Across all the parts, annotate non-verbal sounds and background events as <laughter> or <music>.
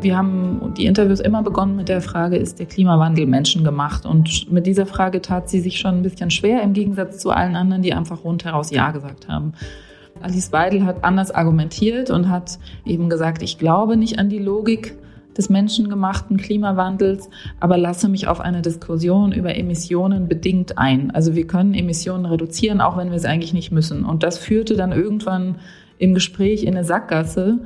Wir haben die Interviews immer begonnen mit der Frage, ist der Klimawandel menschengemacht? Und mit dieser Frage tat sie sich schon ein bisschen schwer, im Gegensatz zu allen anderen, die einfach rundheraus Ja gesagt haben. Alice Weidel hat anders argumentiert und hat eben gesagt, ich glaube nicht an die Logik des menschengemachten Klimawandels, aber lasse mich auf eine Diskussion über Emissionen bedingt ein. Also wir können Emissionen reduzieren, auch wenn wir es eigentlich nicht müssen. Und das führte dann irgendwann im Gespräch in eine Sackgasse,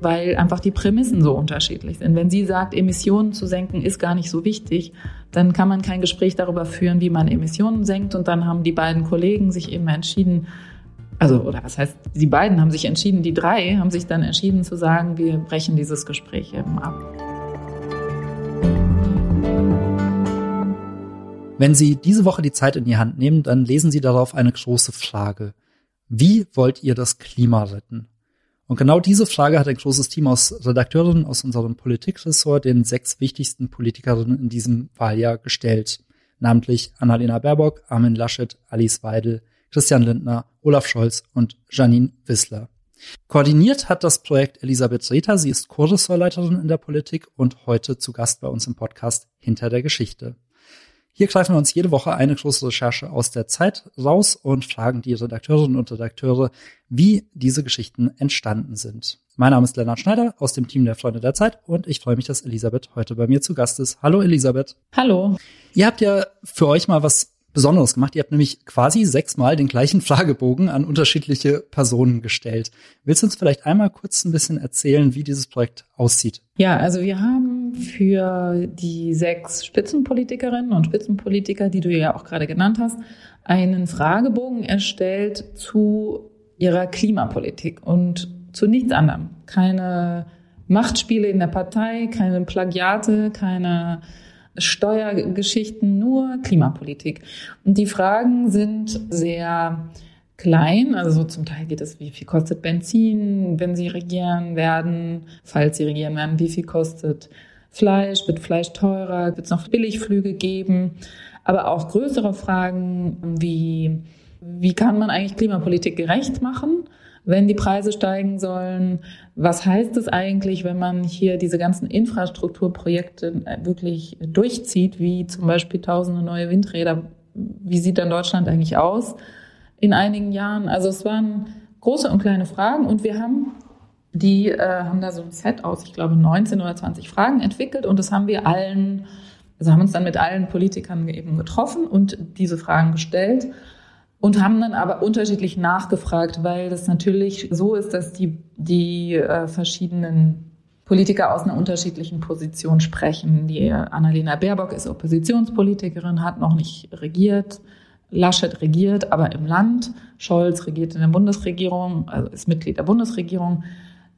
weil einfach die Prämissen so unterschiedlich sind. Wenn sie sagt, Emissionen zu senken ist gar nicht so wichtig, dann kann man kein Gespräch darüber führen, wie man Emissionen senkt. Und dann haben die beiden Kollegen sich eben entschieden, also, oder was heißt, die beiden haben sich entschieden, die drei haben sich dann entschieden zu sagen, wir brechen dieses Gespräch eben ab. Wenn Sie diese Woche die Zeit in die Hand nehmen, dann lesen Sie darauf eine große Frage. Wie wollt ihr das Klima retten? Und genau diese Frage hat ein großes Team aus Redakteurinnen aus unserem Politikressort den sechs wichtigsten Politikerinnen in diesem Wahljahr gestellt. Namentlich Annalena Baerbock, Armin Laschet, Alice Weidel, Christian Lindner, Olaf Scholz und Janine Wissler. Koordiniert hat das Projekt Elisabeth Rether. Sie ist Kurressortleiterin in der Politik und heute zu Gast bei uns im Podcast Hinter der Geschichte. Hier greifen wir uns jede Woche eine große Recherche aus der Zeit raus und fragen die Redakteurinnen und Redakteure, wie diese Geschichten entstanden sind. Mein Name ist Lennart Schneider aus dem Team der Freunde der Zeit und ich freue mich, dass Elisabeth heute bei mir zu Gast ist. Hallo Elisabeth. Hallo. Ihr habt ja für euch mal was Besonderes gemacht. Ihr habt nämlich quasi sechsmal den gleichen <laughs> Fragebogen an unterschiedliche Personen gestellt. Willst du uns vielleicht einmal kurz ein bisschen erzählen, wie dieses Projekt aussieht? Ja, also wir haben für die sechs Spitzenpolitikerinnen und Spitzenpolitiker, die du ja auch gerade genannt hast, einen Fragebogen erstellt zu ihrer Klimapolitik und zu nichts anderem. Keine Machtspiele in der Partei, keine Plagiate, keine Steuergeschichten, nur Klimapolitik. Und die Fragen sind sehr klein, also zum Teil geht es, wie viel kostet Benzin, wenn sie regieren werden, falls sie regieren werden, wie viel kostet Fleisch, wird Fleisch teurer, wird es noch Billigflüge geben, aber auch größere Fragen wie, wie kann man eigentlich Klimapolitik gerecht machen? wenn die Preise steigen sollen. Was heißt es eigentlich, wenn man hier diese ganzen Infrastrukturprojekte äh, wirklich durchzieht, wie zum Beispiel tausende neue Windräder? Wie sieht dann Deutschland eigentlich aus in einigen Jahren? Also es waren große und kleine Fragen und wir haben die äh, haben da so ein Set aus, ich glaube, 19 oder 20 Fragen entwickelt und das haben wir allen, also haben uns dann mit allen Politikern eben getroffen und diese Fragen gestellt und haben dann aber unterschiedlich nachgefragt, weil das natürlich so ist, dass die, die äh, verschiedenen Politiker aus einer unterschiedlichen Position sprechen. Die Annalena Baerbock ist Oppositionspolitikerin, hat noch nicht regiert. Laschet regiert, aber im Land. Scholz regiert in der Bundesregierung, also ist Mitglied der Bundesregierung.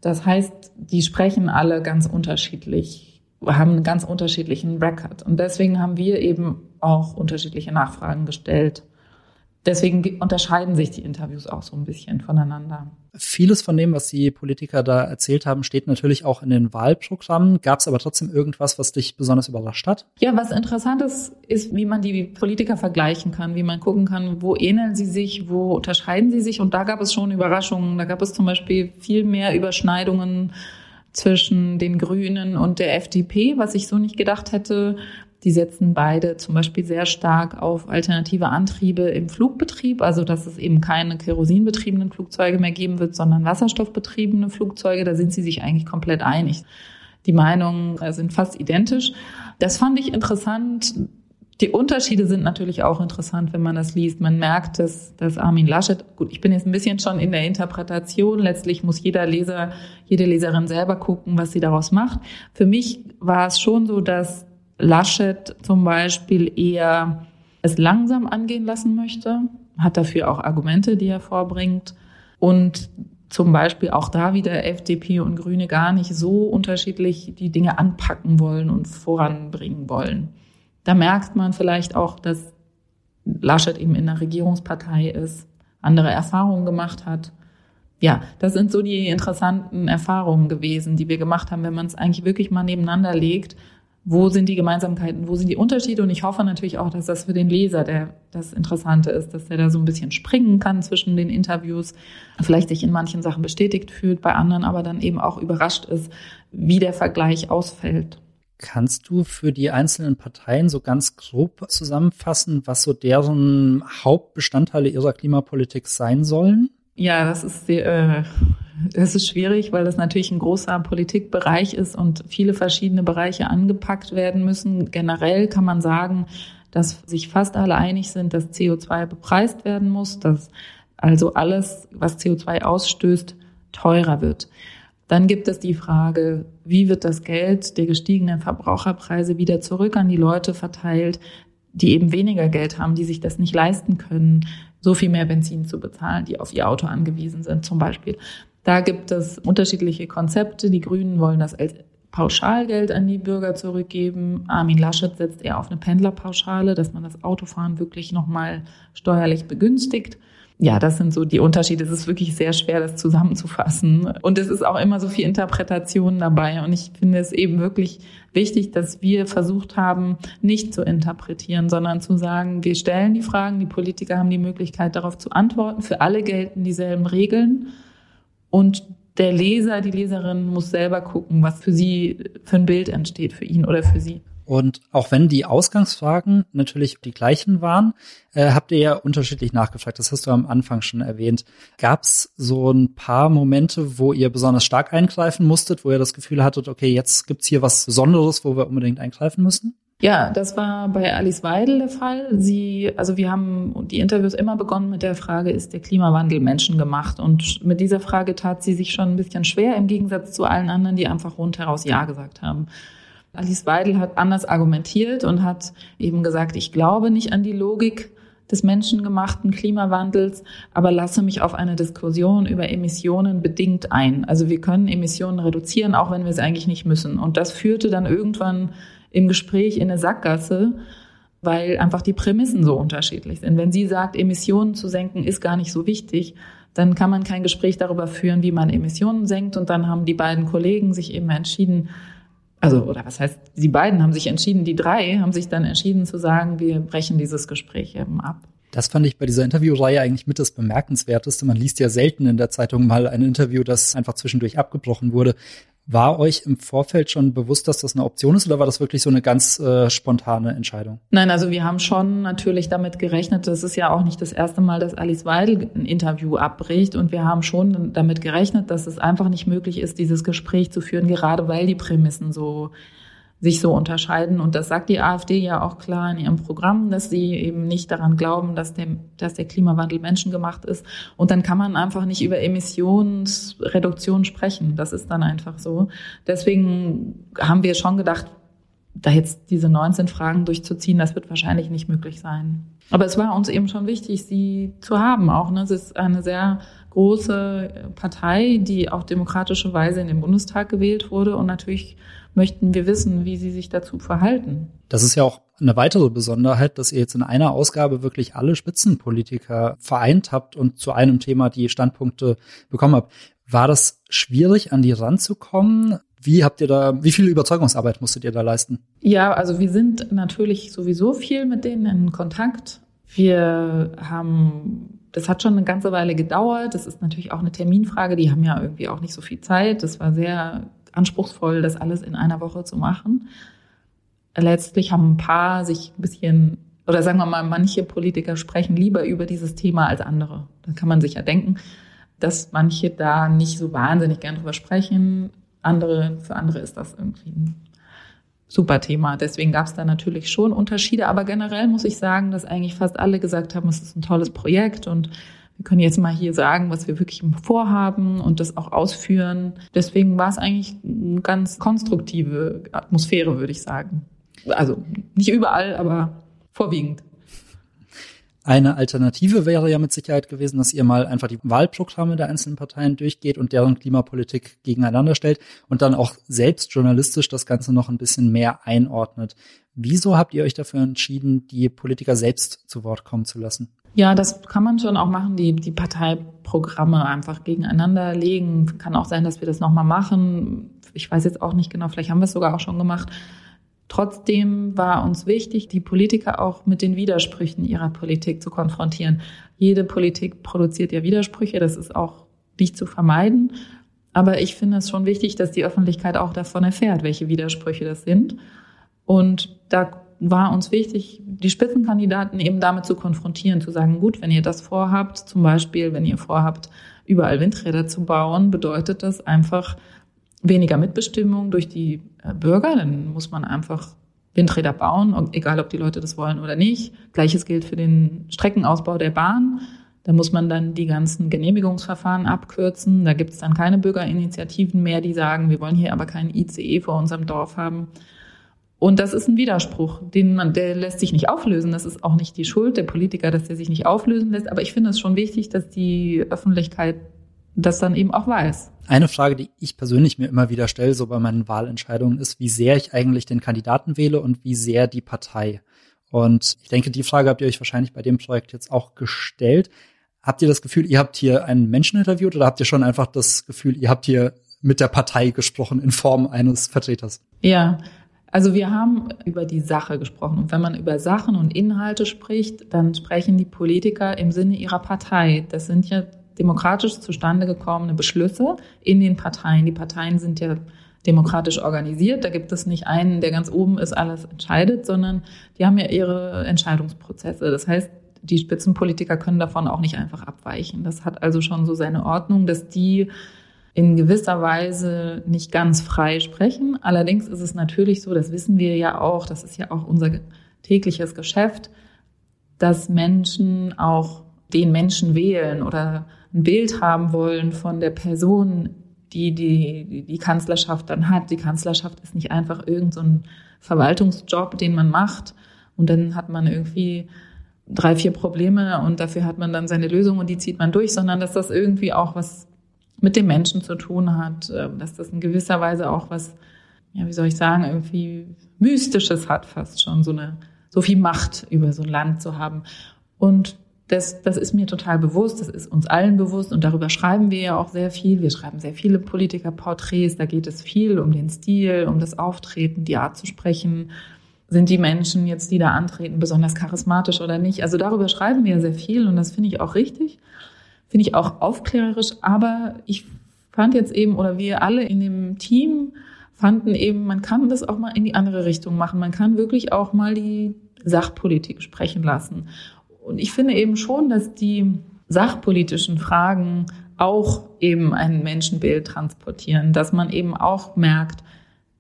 Das heißt, die sprechen alle ganz unterschiedlich, haben einen ganz unterschiedlichen Record. Und deswegen haben wir eben auch unterschiedliche Nachfragen gestellt deswegen unterscheiden sich die Interviews auch so ein bisschen voneinander. Vieles von dem, was die Politiker da erzählt haben, steht natürlich auch in den Wahlprogrammen. Gab es aber trotzdem irgendwas, was dich besonders überrascht hat? Ja, was interessant ist, ist, wie man die Politiker vergleichen kann, wie man gucken kann, wo ähneln sie sich, wo unterscheiden sie sich. Und da gab es schon Überraschungen. Da gab es zum Beispiel viel mehr Überschneidungen zwischen den Grünen und der FDP, was ich so nicht gedacht hätte. Die setzen beide zum Beispiel sehr stark auf alternative Antriebe im Flugbetrieb, also dass es eben keine kerosinbetriebenen Flugzeuge mehr geben wird, sondern wasserstoffbetriebene Flugzeuge. Da sind sie sich eigentlich komplett einig. Die Meinungen sind fast identisch. Das fand ich interessant. Die Unterschiede sind natürlich auch interessant, wenn man das liest. Man merkt, dass, dass Armin Laschet, gut, ich bin jetzt ein bisschen schon in der Interpretation. Letztlich muss jeder Leser, jede Leserin selber gucken, was sie daraus macht. Für mich war es schon so, dass Laschet zum Beispiel eher es langsam angehen lassen möchte, hat dafür auch Argumente, die er vorbringt und zum Beispiel auch da wieder FDP und Grüne gar nicht so unterschiedlich die Dinge anpacken wollen und voranbringen wollen. Da merkt man vielleicht auch, dass Laschet eben in der Regierungspartei ist, andere Erfahrungen gemacht hat. Ja, das sind so die interessanten Erfahrungen gewesen, die wir gemacht haben, wenn man es eigentlich wirklich mal nebeneinander legt wo sind die Gemeinsamkeiten, wo sind die Unterschiede. Und ich hoffe natürlich auch, dass das für den Leser der, das Interessante ist, dass er da so ein bisschen springen kann zwischen den Interviews, vielleicht sich in manchen Sachen bestätigt fühlt, bei anderen aber dann eben auch überrascht ist, wie der Vergleich ausfällt. Kannst du für die einzelnen Parteien so ganz grob zusammenfassen, was so deren Hauptbestandteile ihrer Klimapolitik sein sollen? Ja, das ist sehr, äh, das ist schwierig, weil das natürlich ein großer Politikbereich ist und viele verschiedene Bereiche angepackt werden müssen. Generell kann man sagen, dass sich fast alle einig sind, dass CO2 bepreist werden muss, dass also alles, was CO2 ausstößt, teurer wird. Dann gibt es die Frage, wie wird das Geld der gestiegenen Verbraucherpreise wieder zurück an die Leute verteilt, die eben weniger Geld haben, die sich das nicht leisten können, so viel mehr Benzin zu bezahlen, die auf ihr Auto angewiesen sind zum Beispiel. Da gibt es unterschiedliche Konzepte. Die Grünen wollen das als Pauschalgeld an die Bürger zurückgeben. Armin Laschet setzt eher auf eine Pendlerpauschale, dass man das Autofahren wirklich nochmal steuerlich begünstigt. Ja, das sind so die Unterschiede. Es ist wirklich sehr schwer, das zusammenzufassen. Und es ist auch immer so viel Interpretation dabei. Und ich finde es eben wirklich wichtig, dass wir versucht haben, nicht zu interpretieren, sondern zu sagen, wir stellen die Fragen, die Politiker haben die Möglichkeit, darauf zu antworten. Für alle gelten dieselben Regeln. Und der Leser, die Leserin muss selber gucken, was für sie für ein Bild entsteht, für ihn oder für sie. Und auch wenn die Ausgangsfragen natürlich die gleichen waren, äh, habt ihr ja unterschiedlich nachgefragt. Das hast du am Anfang schon erwähnt. Gab es so ein paar Momente, wo ihr besonders stark eingreifen musstet, wo ihr das Gefühl hattet, okay, jetzt gibt's hier was Besonderes, wo wir unbedingt eingreifen müssen? Ja, das war bei Alice Weidel der Fall. Sie, also wir haben die Interviews immer begonnen mit der Frage, ist der Klimawandel menschengemacht? Und mit dieser Frage tat sie sich schon ein bisschen schwer im Gegensatz zu allen anderen, die einfach rundheraus Ja gesagt haben. Alice Weidel hat anders argumentiert und hat eben gesagt, ich glaube nicht an die Logik des menschengemachten Klimawandels, aber lasse mich auf eine Diskussion über Emissionen bedingt ein. Also wir können Emissionen reduzieren, auch wenn wir es eigentlich nicht müssen. Und das führte dann irgendwann im Gespräch in eine Sackgasse, weil einfach die Prämissen so unterschiedlich sind. Wenn sie sagt, Emissionen zu senken ist gar nicht so wichtig, dann kann man kein Gespräch darüber führen, wie man Emissionen senkt. Und dann haben die beiden Kollegen sich eben entschieden, also, oder was heißt, die beiden haben sich entschieden, die drei haben sich dann entschieden zu sagen, wir brechen dieses Gespräch eben ab. Das fand ich bei dieser Interviewreihe eigentlich mit das Bemerkenswerteste. Man liest ja selten in der Zeitung mal ein Interview, das einfach zwischendurch abgebrochen wurde. War euch im Vorfeld schon bewusst, dass das eine Option ist oder war das wirklich so eine ganz äh, spontane Entscheidung? Nein, also wir haben schon natürlich damit gerechnet. Das ist ja auch nicht das erste Mal, dass Alice Weidel ein Interview abbricht und wir haben schon damit gerechnet, dass es einfach nicht möglich ist, dieses Gespräch zu führen, gerade weil die Prämissen so sich so unterscheiden. Und das sagt die AfD ja auch klar in ihrem Programm, dass sie eben nicht daran glauben, dass der, dass der Klimawandel menschengemacht ist. Und dann kann man einfach nicht über Emissionsreduktion sprechen. Das ist dann einfach so. Deswegen haben wir schon gedacht, da jetzt diese 19 Fragen durchzuziehen, das wird wahrscheinlich nicht möglich sein. Aber es war uns eben schon wichtig, sie zu haben auch. Ne? Es ist eine sehr große Partei, die auf demokratische Weise in den Bundestag gewählt wurde und natürlich möchten wir wissen, wie sie sich dazu verhalten. Das ist ja auch eine weitere Besonderheit, dass ihr jetzt in einer Ausgabe wirklich alle Spitzenpolitiker vereint habt und zu einem Thema die Standpunkte bekommen habt. War das schwierig, an die ranzukommen? Wie habt ihr da, wie viel Überzeugungsarbeit musstet ihr da leisten? Ja, also wir sind natürlich sowieso viel mit denen in Kontakt. Wir haben, das hat schon eine ganze Weile gedauert. Das ist natürlich auch eine Terminfrage. Die haben ja irgendwie auch nicht so viel Zeit. Das war sehr anspruchsvoll, das alles in einer Woche zu machen. Letztlich haben ein paar sich ein bisschen, oder sagen wir mal, manche Politiker sprechen lieber über dieses Thema als andere. Da kann man sich ja denken, dass manche da nicht so wahnsinnig gern drüber sprechen. Andere, für andere ist das irgendwie ein super Thema. Deswegen gab es da natürlich schon Unterschiede. Aber generell muss ich sagen, dass eigentlich fast alle gesagt haben, es ist ein tolles Projekt und wir können jetzt mal hier sagen, was wir wirklich vorhaben und das auch ausführen. Deswegen war es eigentlich eine ganz konstruktive Atmosphäre, würde ich sagen. Also nicht überall, aber vorwiegend. Eine Alternative wäre ja mit Sicherheit gewesen, dass ihr mal einfach die Wahlprogramme der einzelnen Parteien durchgeht und deren Klimapolitik gegeneinander stellt und dann auch selbst journalistisch das Ganze noch ein bisschen mehr einordnet. Wieso habt ihr euch dafür entschieden, die Politiker selbst zu Wort kommen zu lassen? Ja, das kann man schon auch machen, die, die Parteiprogramme einfach gegeneinander legen. Kann auch sein, dass wir das nochmal machen. Ich weiß jetzt auch nicht genau, vielleicht haben wir es sogar auch schon gemacht. Trotzdem war uns wichtig, die Politiker auch mit den Widersprüchen ihrer Politik zu konfrontieren. Jede Politik produziert ja Widersprüche, das ist auch nicht zu vermeiden. Aber ich finde es schon wichtig, dass die Öffentlichkeit auch davon erfährt, welche Widersprüche das sind. Und da war uns wichtig, die Spitzenkandidaten eben damit zu konfrontieren, zu sagen, gut, wenn ihr das vorhabt, zum Beispiel, wenn ihr vorhabt, überall Windräder zu bauen, bedeutet das einfach weniger Mitbestimmung durch die äh, Bürger. Dann muss man einfach Windräder bauen, egal ob die Leute das wollen oder nicht. Gleiches gilt für den Streckenausbau der Bahn. Da muss man dann die ganzen Genehmigungsverfahren abkürzen. Da gibt es dann keine Bürgerinitiativen mehr, die sagen, wir wollen hier aber keinen ICE vor unserem Dorf haben. Und das ist ein Widerspruch, den man, der lässt sich nicht auflösen. Das ist auch nicht die Schuld der Politiker, dass der sich nicht auflösen lässt. Aber ich finde es schon wichtig, dass die Öffentlichkeit das dann eben auch weiß. Eine Frage, die ich persönlich mir immer wieder stelle, so bei meinen Wahlentscheidungen, ist, wie sehr ich eigentlich den Kandidaten wähle und wie sehr die Partei. Und ich denke, die Frage habt ihr euch wahrscheinlich bei dem Projekt jetzt auch gestellt. Habt ihr das Gefühl, ihr habt hier einen Menschen interviewt oder habt ihr schon einfach das Gefühl, ihr habt hier mit der Partei gesprochen in Form eines Vertreters? Ja, also wir haben über die Sache gesprochen. Und wenn man über Sachen und Inhalte spricht, dann sprechen die Politiker im Sinne ihrer Partei. Das sind ja demokratisch zustande gekommene Beschlüsse in den Parteien. Die Parteien sind ja demokratisch organisiert. Da gibt es nicht einen, der ganz oben ist, alles entscheidet, sondern die haben ja ihre Entscheidungsprozesse. Das heißt, die Spitzenpolitiker können davon auch nicht einfach abweichen. Das hat also schon so seine Ordnung, dass die in gewisser Weise nicht ganz frei sprechen. Allerdings ist es natürlich so, das wissen wir ja auch, das ist ja auch unser tägliches Geschäft, dass Menschen auch den Menschen wählen oder ein Bild haben wollen von der Person, die die, die Kanzlerschaft dann hat. Die Kanzlerschaft ist nicht einfach irgendein so Verwaltungsjob, den man macht und dann hat man irgendwie drei, vier Probleme und dafür hat man dann seine Lösung und die zieht man durch, sondern dass das irgendwie auch was mit dem Menschen zu tun hat, äh, dass das in gewisser Weise auch was, ja, wie soll ich sagen, irgendwie Mystisches hat fast schon, so eine, so viel Macht über so ein Land zu haben. Und das, das ist mir total bewusst, das ist uns allen bewusst und darüber schreiben wir ja auch sehr viel. Wir schreiben sehr viele Politikerporträts, da geht es viel um den Stil, um das Auftreten, die Art zu sprechen. Sind die Menschen jetzt, die da antreten, besonders charismatisch oder nicht? Also darüber schreiben wir ja sehr viel und das finde ich auch richtig. Finde ich auch aufklärerisch, aber ich fand jetzt eben, oder wir alle in dem Team fanden eben, man kann das auch mal in die andere Richtung machen. Man kann wirklich auch mal die Sachpolitik sprechen lassen. Und ich finde eben schon, dass die sachpolitischen Fragen auch eben ein Menschenbild transportieren, dass man eben auch merkt,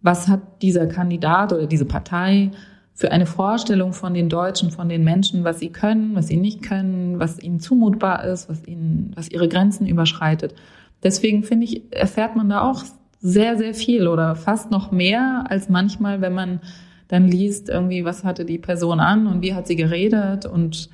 was hat dieser Kandidat oder diese Partei für eine Vorstellung von den Deutschen, von den Menschen, was sie können, was sie nicht können, was ihnen zumutbar ist, was ihnen, was ihre Grenzen überschreitet. Deswegen finde ich, erfährt man da auch sehr, sehr viel oder fast noch mehr als manchmal, wenn man dann liest, irgendwie, was hatte die Person an und wie hat sie geredet und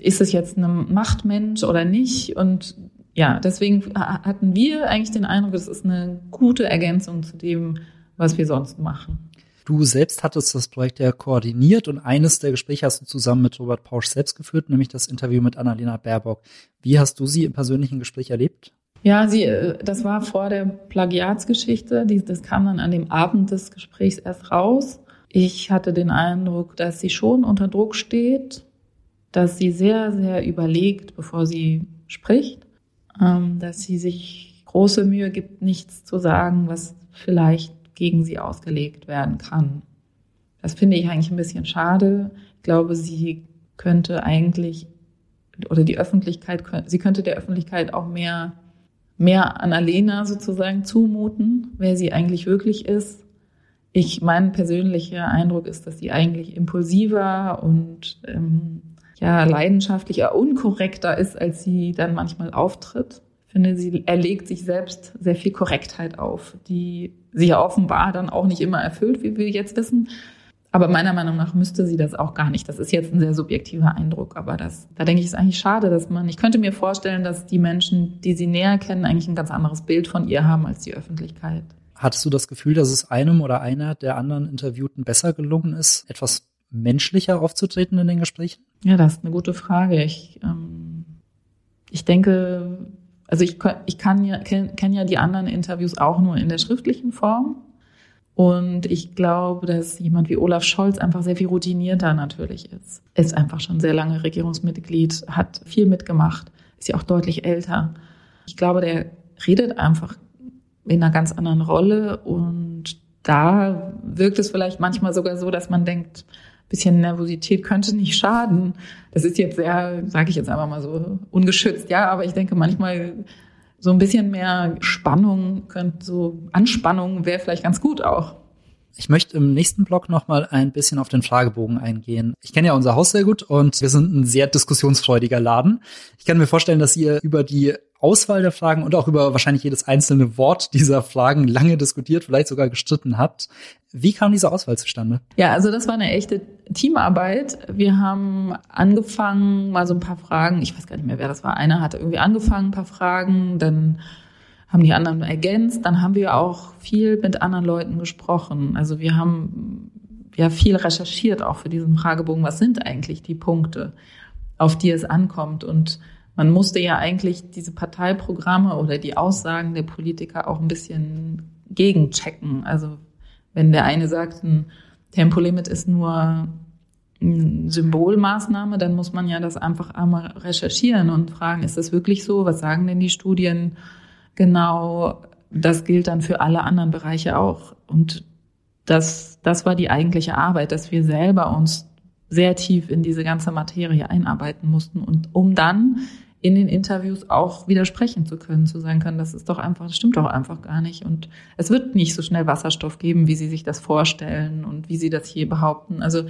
ist es jetzt ein Machtmensch oder nicht? Und ja, deswegen hatten wir eigentlich den Eindruck, das ist eine gute Ergänzung zu dem, was wir sonst machen. Du selbst hattest das Projekt ja koordiniert und eines der Gespräche hast du zusammen mit Robert Pausch selbst geführt, nämlich das Interview mit Annalena Baerbock. Wie hast du sie im persönlichen Gespräch erlebt? Ja, sie, äh, das war vor der Plagiatsgeschichte. Das kam dann an dem Abend des Gesprächs erst raus. Ich hatte den Eindruck, dass sie schon unter Druck steht, dass sie sehr, sehr überlegt, bevor sie spricht, ähm, dass sie sich große Mühe gibt, nichts zu sagen, was vielleicht gegen sie ausgelegt werden kann. Das finde ich eigentlich ein bisschen schade. Ich glaube, sie könnte eigentlich oder die Öffentlichkeit, sie könnte der Öffentlichkeit auch mehr, mehr an Alena sozusagen zumuten, wer sie eigentlich wirklich ist. Ich, mein persönlicher Eindruck ist, dass sie eigentlich impulsiver und ähm, ja leidenschaftlicher, unkorrekter ist, als sie dann manchmal auftritt. Ich finde, sie erlegt sich selbst sehr viel Korrektheit auf, die sie ja offenbar dann auch nicht immer erfüllt, wie wir jetzt wissen. Aber meiner Meinung nach müsste sie das auch gar nicht. Das ist jetzt ein sehr subjektiver Eindruck, aber das, da denke ich, ist eigentlich schade, dass man, ich könnte mir vorstellen, dass die Menschen, die sie näher kennen, eigentlich ein ganz anderes Bild von ihr haben als die Öffentlichkeit. Hattest du das Gefühl, dass es einem oder einer der anderen Interviewten besser gelungen ist, etwas menschlicher aufzutreten in den Gesprächen? Ja, das ist eine gute Frage. Ich, ähm, ich denke, also ich, ich kann ja, kenne kenn ja die anderen Interviews auch nur in der schriftlichen Form. Und ich glaube, dass jemand wie Olaf Scholz einfach sehr viel routinierter natürlich ist. Ist einfach schon sehr lange Regierungsmitglied, hat viel mitgemacht, ist ja auch deutlich älter. Ich glaube, der redet einfach in einer ganz anderen Rolle und da wirkt es vielleicht manchmal sogar so, dass man denkt, bisschen Nervosität könnte nicht schaden. Das ist jetzt sehr, sage ich jetzt einfach mal so, ungeschützt, ja, aber ich denke manchmal so ein bisschen mehr Spannung könnte, so Anspannung wäre vielleicht ganz gut auch. Ich möchte im nächsten Blog noch mal ein bisschen auf den Fragebogen eingehen. Ich kenne ja unser Haus sehr gut und wir sind ein sehr diskussionsfreudiger Laden. Ich kann mir vorstellen, dass ihr über die Auswahl der Fragen und auch über wahrscheinlich jedes einzelne Wort dieser Fragen lange diskutiert, vielleicht sogar gestritten habt. Wie kam diese Auswahl zustande? Ja, also das war eine echte Teamarbeit. Wir haben angefangen, mal so ein paar Fragen, ich weiß gar nicht mehr, wer das war. Einer hatte irgendwie angefangen, ein paar Fragen, dann haben die anderen ergänzt, dann haben wir auch viel mit anderen Leuten gesprochen. Also wir haben ja viel recherchiert auch für diesen Fragebogen. Was sind eigentlich die Punkte, auf die es ankommt? Und man musste ja eigentlich diese Parteiprogramme oder die Aussagen der Politiker auch ein bisschen gegenchecken. Also wenn der eine sagt, ein Tempolimit ist nur eine Symbolmaßnahme, dann muss man ja das einfach einmal recherchieren und fragen, ist das wirklich so? Was sagen denn die Studien genau? Das gilt dann für alle anderen Bereiche auch. Und das, das war die eigentliche Arbeit, dass wir selber uns sehr tief in diese ganze Materie einarbeiten mussten und um dann in den Interviews auch widersprechen zu können, zu sagen können, das ist doch einfach, das stimmt doch einfach gar nicht. Und es wird nicht so schnell Wasserstoff geben, wie Sie sich das vorstellen und wie Sie das hier behaupten. Also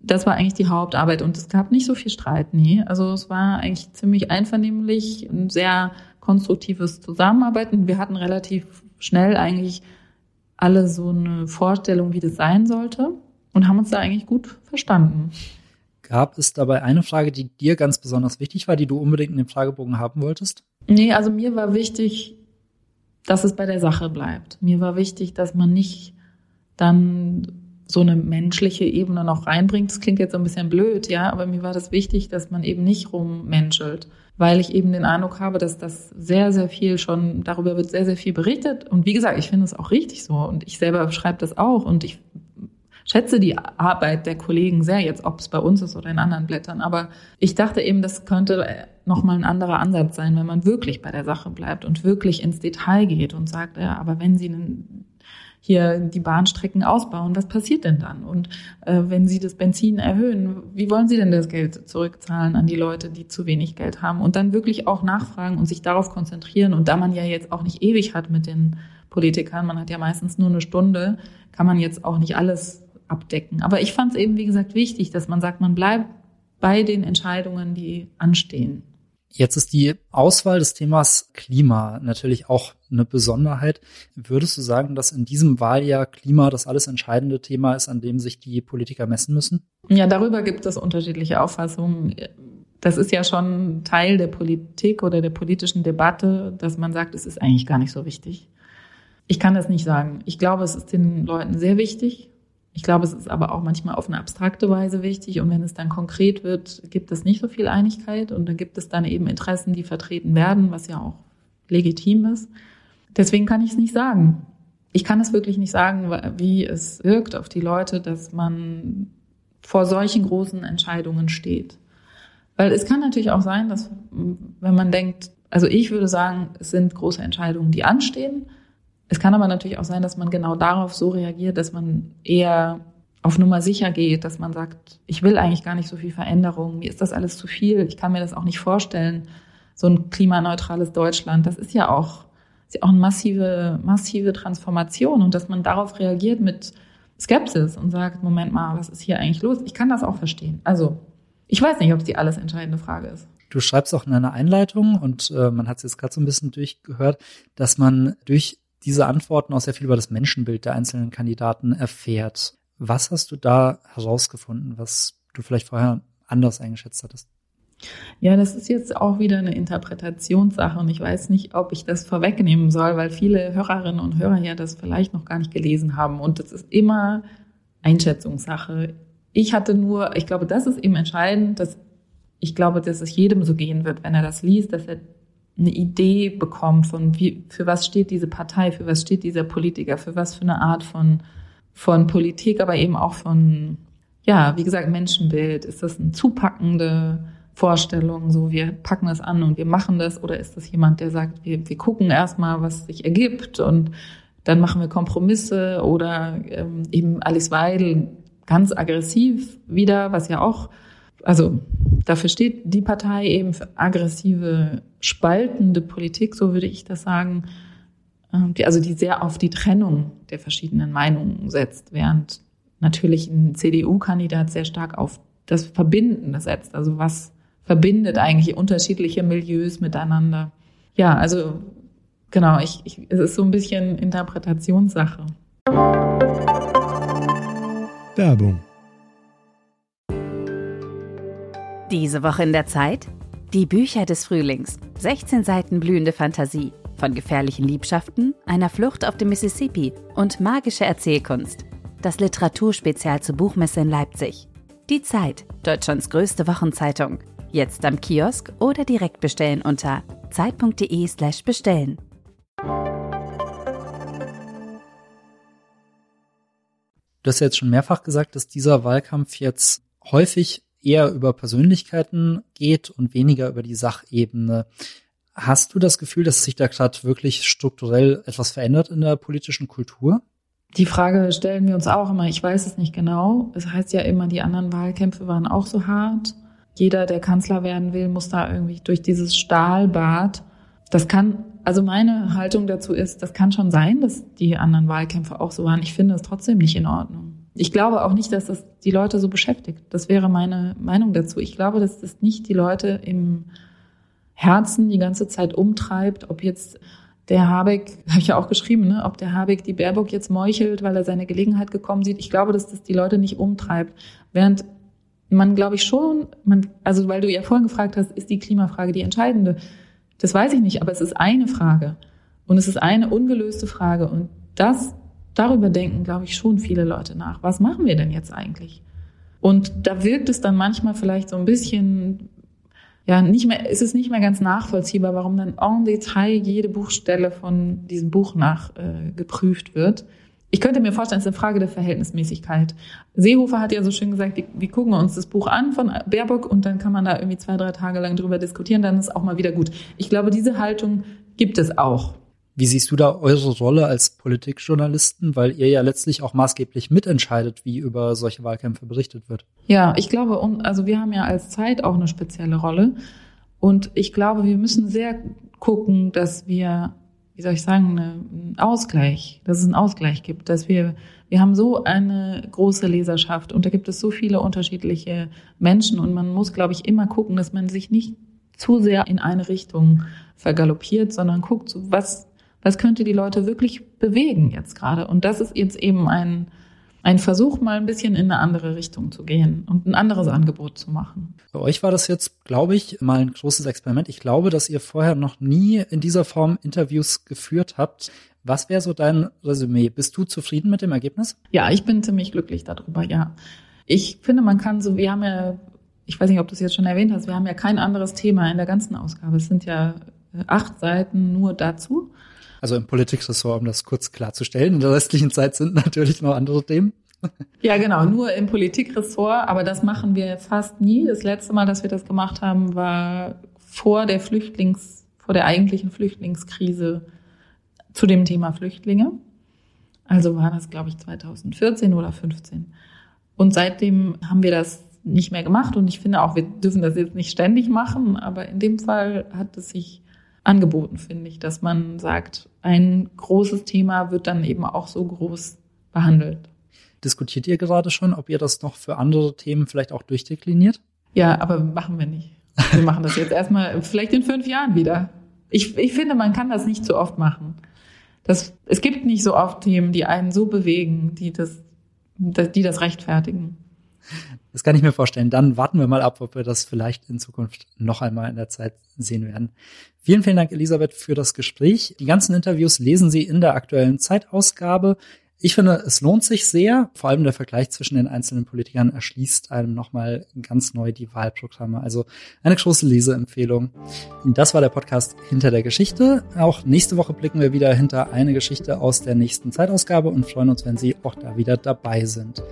das war eigentlich die Hauptarbeit und es gab nicht so viel Streit, nie. Also es war eigentlich ziemlich einvernehmlich, ein sehr konstruktives Zusammenarbeiten. Wir hatten relativ schnell eigentlich alle so eine Vorstellung, wie das sein sollte und haben uns da eigentlich gut verstanden. Gab es dabei eine Frage, die dir ganz besonders wichtig war, die du unbedingt in dem Fragebogen haben wolltest? Nee, also mir war wichtig, dass es bei der Sache bleibt. Mir war wichtig, dass man nicht dann so eine menschliche Ebene noch reinbringt. Das klingt jetzt so ein bisschen blöd, ja, aber mir war das wichtig, dass man eben nicht rummenschelt, weil ich eben den Eindruck habe, dass das sehr, sehr viel schon, darüber wird sehr, sehr viel berichtet. Und wie gesagt, ich finde es auch richtig so und ich selber schreibe das auch und ich schätze die Arbeit der Kollegen sehr, jetzt ob es bei uns ist oder in anderen Blättern. Aber ich dachte eben, das könnte nochmal ein anderer Ansatz sein, wenn man wirklich bei der Sache bleibt und wirklich ins Detail geht und sagt, ja, aber wenn Sie hier die Bahnstrecken ausbauen, was passiert denn dann? Und äh, wenn Sie das Benzin erhöhen, wie wollen Sie denn das Geld zurückzahlen an die Leute, die zu wenig Geld haben? Und dann wirklich auch nachfragen und sich darauf konzentrieren. Und da man ja jetzt auch nicht ewig hat mit den Politikern, man hat ja meistens nur eine Stunde, kann man jetzt auch nicht alles abdecken. Aber ich fand es eben, wie gesagt, wichtig, dass man sagt, man bleibt bei den Entscheidungen, die anstehen. Jetzt ist die Auswahl des Themas Klima natürlich auch eine Besonderheit. Würdest du sagen, dass in diesem Wahljahr Klima das alles entscheidende Thema ist, an dem sich die Politiker messen müssen? Ja, darüber gibt es unterschiedliche Auffassungen. Das ist ja schon Teil der Politik oder der politischen Debatte, dass man sagt, es ist eigentlich gar nicht so wichtig. Ich kann das nicht sagen. Ich glaube, es ist den Leuten sehr wichtig ich glaube, es ist aber auch manchmal auf eine abstrakte Weise wichtig und wenn es dann konkret wird, gibt es nicht so viel Einigkeit und dann gibt es dann eben Interessen, die vertreten werden, was ja auch legitim ist. Deswegen kann ich es nicht sagen. Ich kann es wirklich nicht sagen, wie es wirkt auf die Leute, dass man vor solchen großen Entscheidungen steht. Weil es kann natürlich auch sein, dass wenn man denkt, also ich würde sagen, es sind große Entscheidungen, die anstehen es kann aber natürlich auch sein, dass man genau darauf so reagiert, dass man eher auf Nummer sicher geht, dass man sagt, ich will eigentlich gar nicht so viel Veränderung, mir ist das alles zu viel, ich kann mir das auch nicht vorstellen. So ein klimaneutrales Deutschland, das ist ja auch, ist ja auch eine massive, massive Transformation und dass man darauf reagiert mit Skepsis und sagt, Moment mal, was ist hier eigentlich los? Ich kann das auch verstehen. Also, ich weiß nicht, ob es die alles entscheidende Frage ist. Du schreibst auch in einer Einleitung und äh, man hat es jetzt gerade so ein bisschen durchgehört, dass man durch diese Antworten auch sehr viel über das Menschenbild der einzelnen Kandidaten erfährt. Was hast du da herausgefunden, was du vielleicht vorher anders eingeschätzt hattest? Ja, das ist jetzt auch wieder eine Interpretationssache und ich weiß nicht, ob ich das vorwegnehmen soll, weil viele Hörerinnen und Hörer ja das vielleicht noch gar nicht gelesen haben und das ist immer Einschätzungssache. Ich hatte nur, ich glaube, das ist eben entscheidend, dass ich glaube, dass es jedem so gehen wird, wenn er das liest, dass er eine Idee bekommt von wie, für was steht diese Partei, für was steht dieser Politiker, für was für eine Art von, von Politik, aber eben auch von, ja, wie gesagt, Menschenbild. Ist das eine zupackende Vorstellung, so wir packen das an und wir machen das, oder ist das jemand, der sagt, wir, wir gucken erstmal, was sich ergibt und dann machen wir Kompromisse oder ähm, eben Alice Weidel ganz aggressiv wieder, was ja auch also dafür steht die Partei eben für aggressive, spaltende Politik, so würde ich das sagen, ähm, die, also die sehr auf die Trennung der verschiedenen Meinungen setzt, während natürlich ein CDU-Kandidat sehr stark auf das Verbindende setzt. Also was verbindet eigentlich unterschiedliche Milieus miteinander? Ja, also genau, ich, ich, es ist so ein bisschen Interpretationssache. Werbung Diese Woche in der Zeit? Die Bücher des Frühlings. 16 Seiten blühende Fantasie. Von gefährlichen Liebschaften, einer Flucht auf dem Mississippi und magische Erzählkunst. Das Literaturspezial zur Buchmesse in Leipzig. Die Zeit, Deutschlands größte Wochenzeitung. Jetzt am Kiosk oder direkt bestellen unter zeit.de/slash bestellen. Du hast ja jetzt schon mehrfach gesagt, dass dieser Wahlkampf jetzt häufig eher über Persönlichkeiten geht und weniger über die Sachebene. Hast du das Gefühl, dass sich da gerade wirklich strukturell etwas verändert in der politischen Kultur? Die Frage stellen wir uns auch immer. Ich weiß es nicht genau. Es heißt ja immer, die anderen Wahlkämpfe waren auch so hart. Jeder, der Kanzler werden will, muss da irgendwie durch dieses Stahlbad. Das kann, also meine Haltung dazu ist, das kann schon sein, dass die anderen Wahlkämpfe auch so waren. Ich finde es trotzdem nicht in Ordnung. Ich glaube auch nicht, dass das die Leute so beschäftigt. Das wäre meine Meinung dazu. Ich glaube, dass das nicht die Leute im Herzen die ganze Zeit umtreibt, ob jetzt der Habeck, <laughs> habe ich ja auch geschrieben, ne, ob der Habeck die Baerbock jetzt meuchelt, weil er seine Gelegenheit gekommen sieht. Ich glaube, dass das die Leute nicht umtreibt. Während man, glaube ich, schon, man, also weil du ja vorhin gefragt hast, ist die Klimafrage die entscheidende? Das weiß ich nicht, aber es ist eine Frage. Und es ist eine ungelöste Frage. Und das darüber denken, glaube ich, schon viele Leute nach. Was machen wir denn jetzt eigentlich? Und da wirkt es dann manchmal vielleicht so ein bisschen, ja, nicht mehr, ist es nicht mehr ganz nachvollziehbar, warum dann en Detail jede Buchstelle von diesem Buch nach äh, geprüft wird. Ich könnte mir vorstellen, es ist eine Frage der Verhältnismäßigkeit. Seehofer hat ja so schön gesagt, wir, gucken uns das Buch an von Baerbock und dann kann man da irgendwie zwei, drei Tage lang drüber diskutieren, dann ist auch mal wieder gut. Ich glaube, diese Haltung gibt es auch. Wie siehst du da eure Rolle als Politikjournalisten, weil ihr ja letztlich auch maßgeblich mitentscheidet, wie über solche Wahlkämpfe berichtet wird? Ja, ich glaube, also wir haben ja als Zeit auch eine spezielle Rolle. Und ich glaube, wir müssen sehr gucken, dass wir, wie soll ich sagen, einen Ausgleich, dass es einen Ausgleich gibt, dass wir, wir haben so eine große Leserschaft und da gibt es so viele unterschiedliche Menschen und man muss, glaube ich, immer gucken, dass man sich nicht zu sehr in eine Richtung vergaloppiert, sondern guckt, was was könnte die Leute wirklich bewegen jetzt gerade? Und das ist jetzt eben ein, ein Versuch, mal ein bisschen in eine andere Richtung zu gehen und ein anderes Angebot zu machen. Für euch war das jetzt, glaube ich, mal ein großes Experiment. Ich glaube, dass ihr vorher noch nie in dieser Form Interviews geführt habt. Was wäre so dein Resümee? Bist du zufrieden mit dem Ergebnis? Ja, ich bin ziemlich glücklich darüber, ja. Ich finde, man kann so, wir haben ja, ich weiß nicht, ob du es jetzt schon erwähnt hast, wir haben ja kein anderes Thema in der ganzen Ausgabe. Es sind ja acht Seiten nur dazu. Also im Politikressort, um das kurz klarzustellen. In der restlichen Zeit sind natürlich noch andere Themen. Ja, genau, nur im Politikressort, aber das machen wir fast nie. Das letzte Mal, dass wir das gemacht haben, war vor der Flüchtlings, vor der eigentlichen Flüchtlingskrise zu dem Thema Flüchtlinge. Also war das, glaube ich, 2014 oder 15. Und seitdem haben wir das nicht mehr gemacht und ich finde auch, wir dürfen das jetzt nicht ständig machen, aber in dem Fall hat es sich angeboten, finde ich, dass man sagt, ein großes Thema wird dann eben auch so groß behandelt. Diskutiert ihr gerade schon, ob ihr das noch für andere Themen vielleicht auch durchdekliniert? Ja, aber machen wir nicht. Wir machen das jetzt erstmal vielleicht in fünf Jahren wieder. Ich, ich finde, man kann das nicht so oft machen. Das, es gibt nicht so oft Themen, die einen so bewegen, die das, die das rechtfertigen. Das kann ich mir vorstellen. Dann warten wir mal ab, ob wir das vielleicht in Zukunft noch einmal in der Zeit sehen werden. Vielen, vielen Dank, Elisabeth, für das Gespräch. Die ganzen Interviews lesen Sie in der aktuellen Zeitausgabe. Ich finde, es lohnt sich sehr. Vor allem der Vergleich zwischen den einzelnen Politikern erschließt einem nochmal ganz neu die Wahlprogramme. Also eine große Leseempfehlung. Das war der Podcast Hinter der Geschichte. Auch nächste Woche blicken wir wieder hinter eine Geschichte aus der nächsten Zeitausgabe und freuen uns, wenn Sie auch da wieder dabei sind.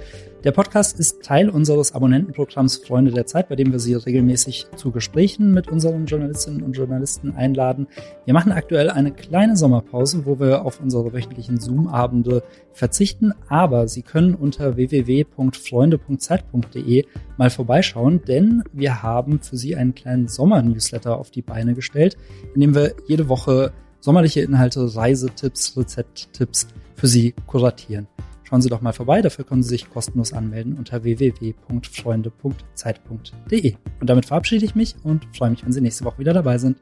Der Podcast ist Teil unseres Abonnentenprogramms Freunde der Zeit, bei dem wir Sie regelmäßig zu Gesprächen mit unseren Journalistinnen und Journalisten einladen. Wir machen aktuell eine kleine Sommerpause, wo wir auf unsere wöchentlichen Zoom-Abende verzichten, aber Sie können unter www.freunde.zeit.de mal vorbeischauen, denn wir haben für Sie einen kleinen Sommer-Newsletter auf die Beine gestellt, in dem wir jede Woche sommerliche Inhalte, Reisetipps, Rezepttipps für Sie kuratieren. Schauen Sie doch mal vorbei, dafür können Sie sich kostenlos anmelden unter www.freunde.zeit.de. Und damit verabschiede ich mich und freue mich, wenn Sie nächste Woche wieder dabei sind.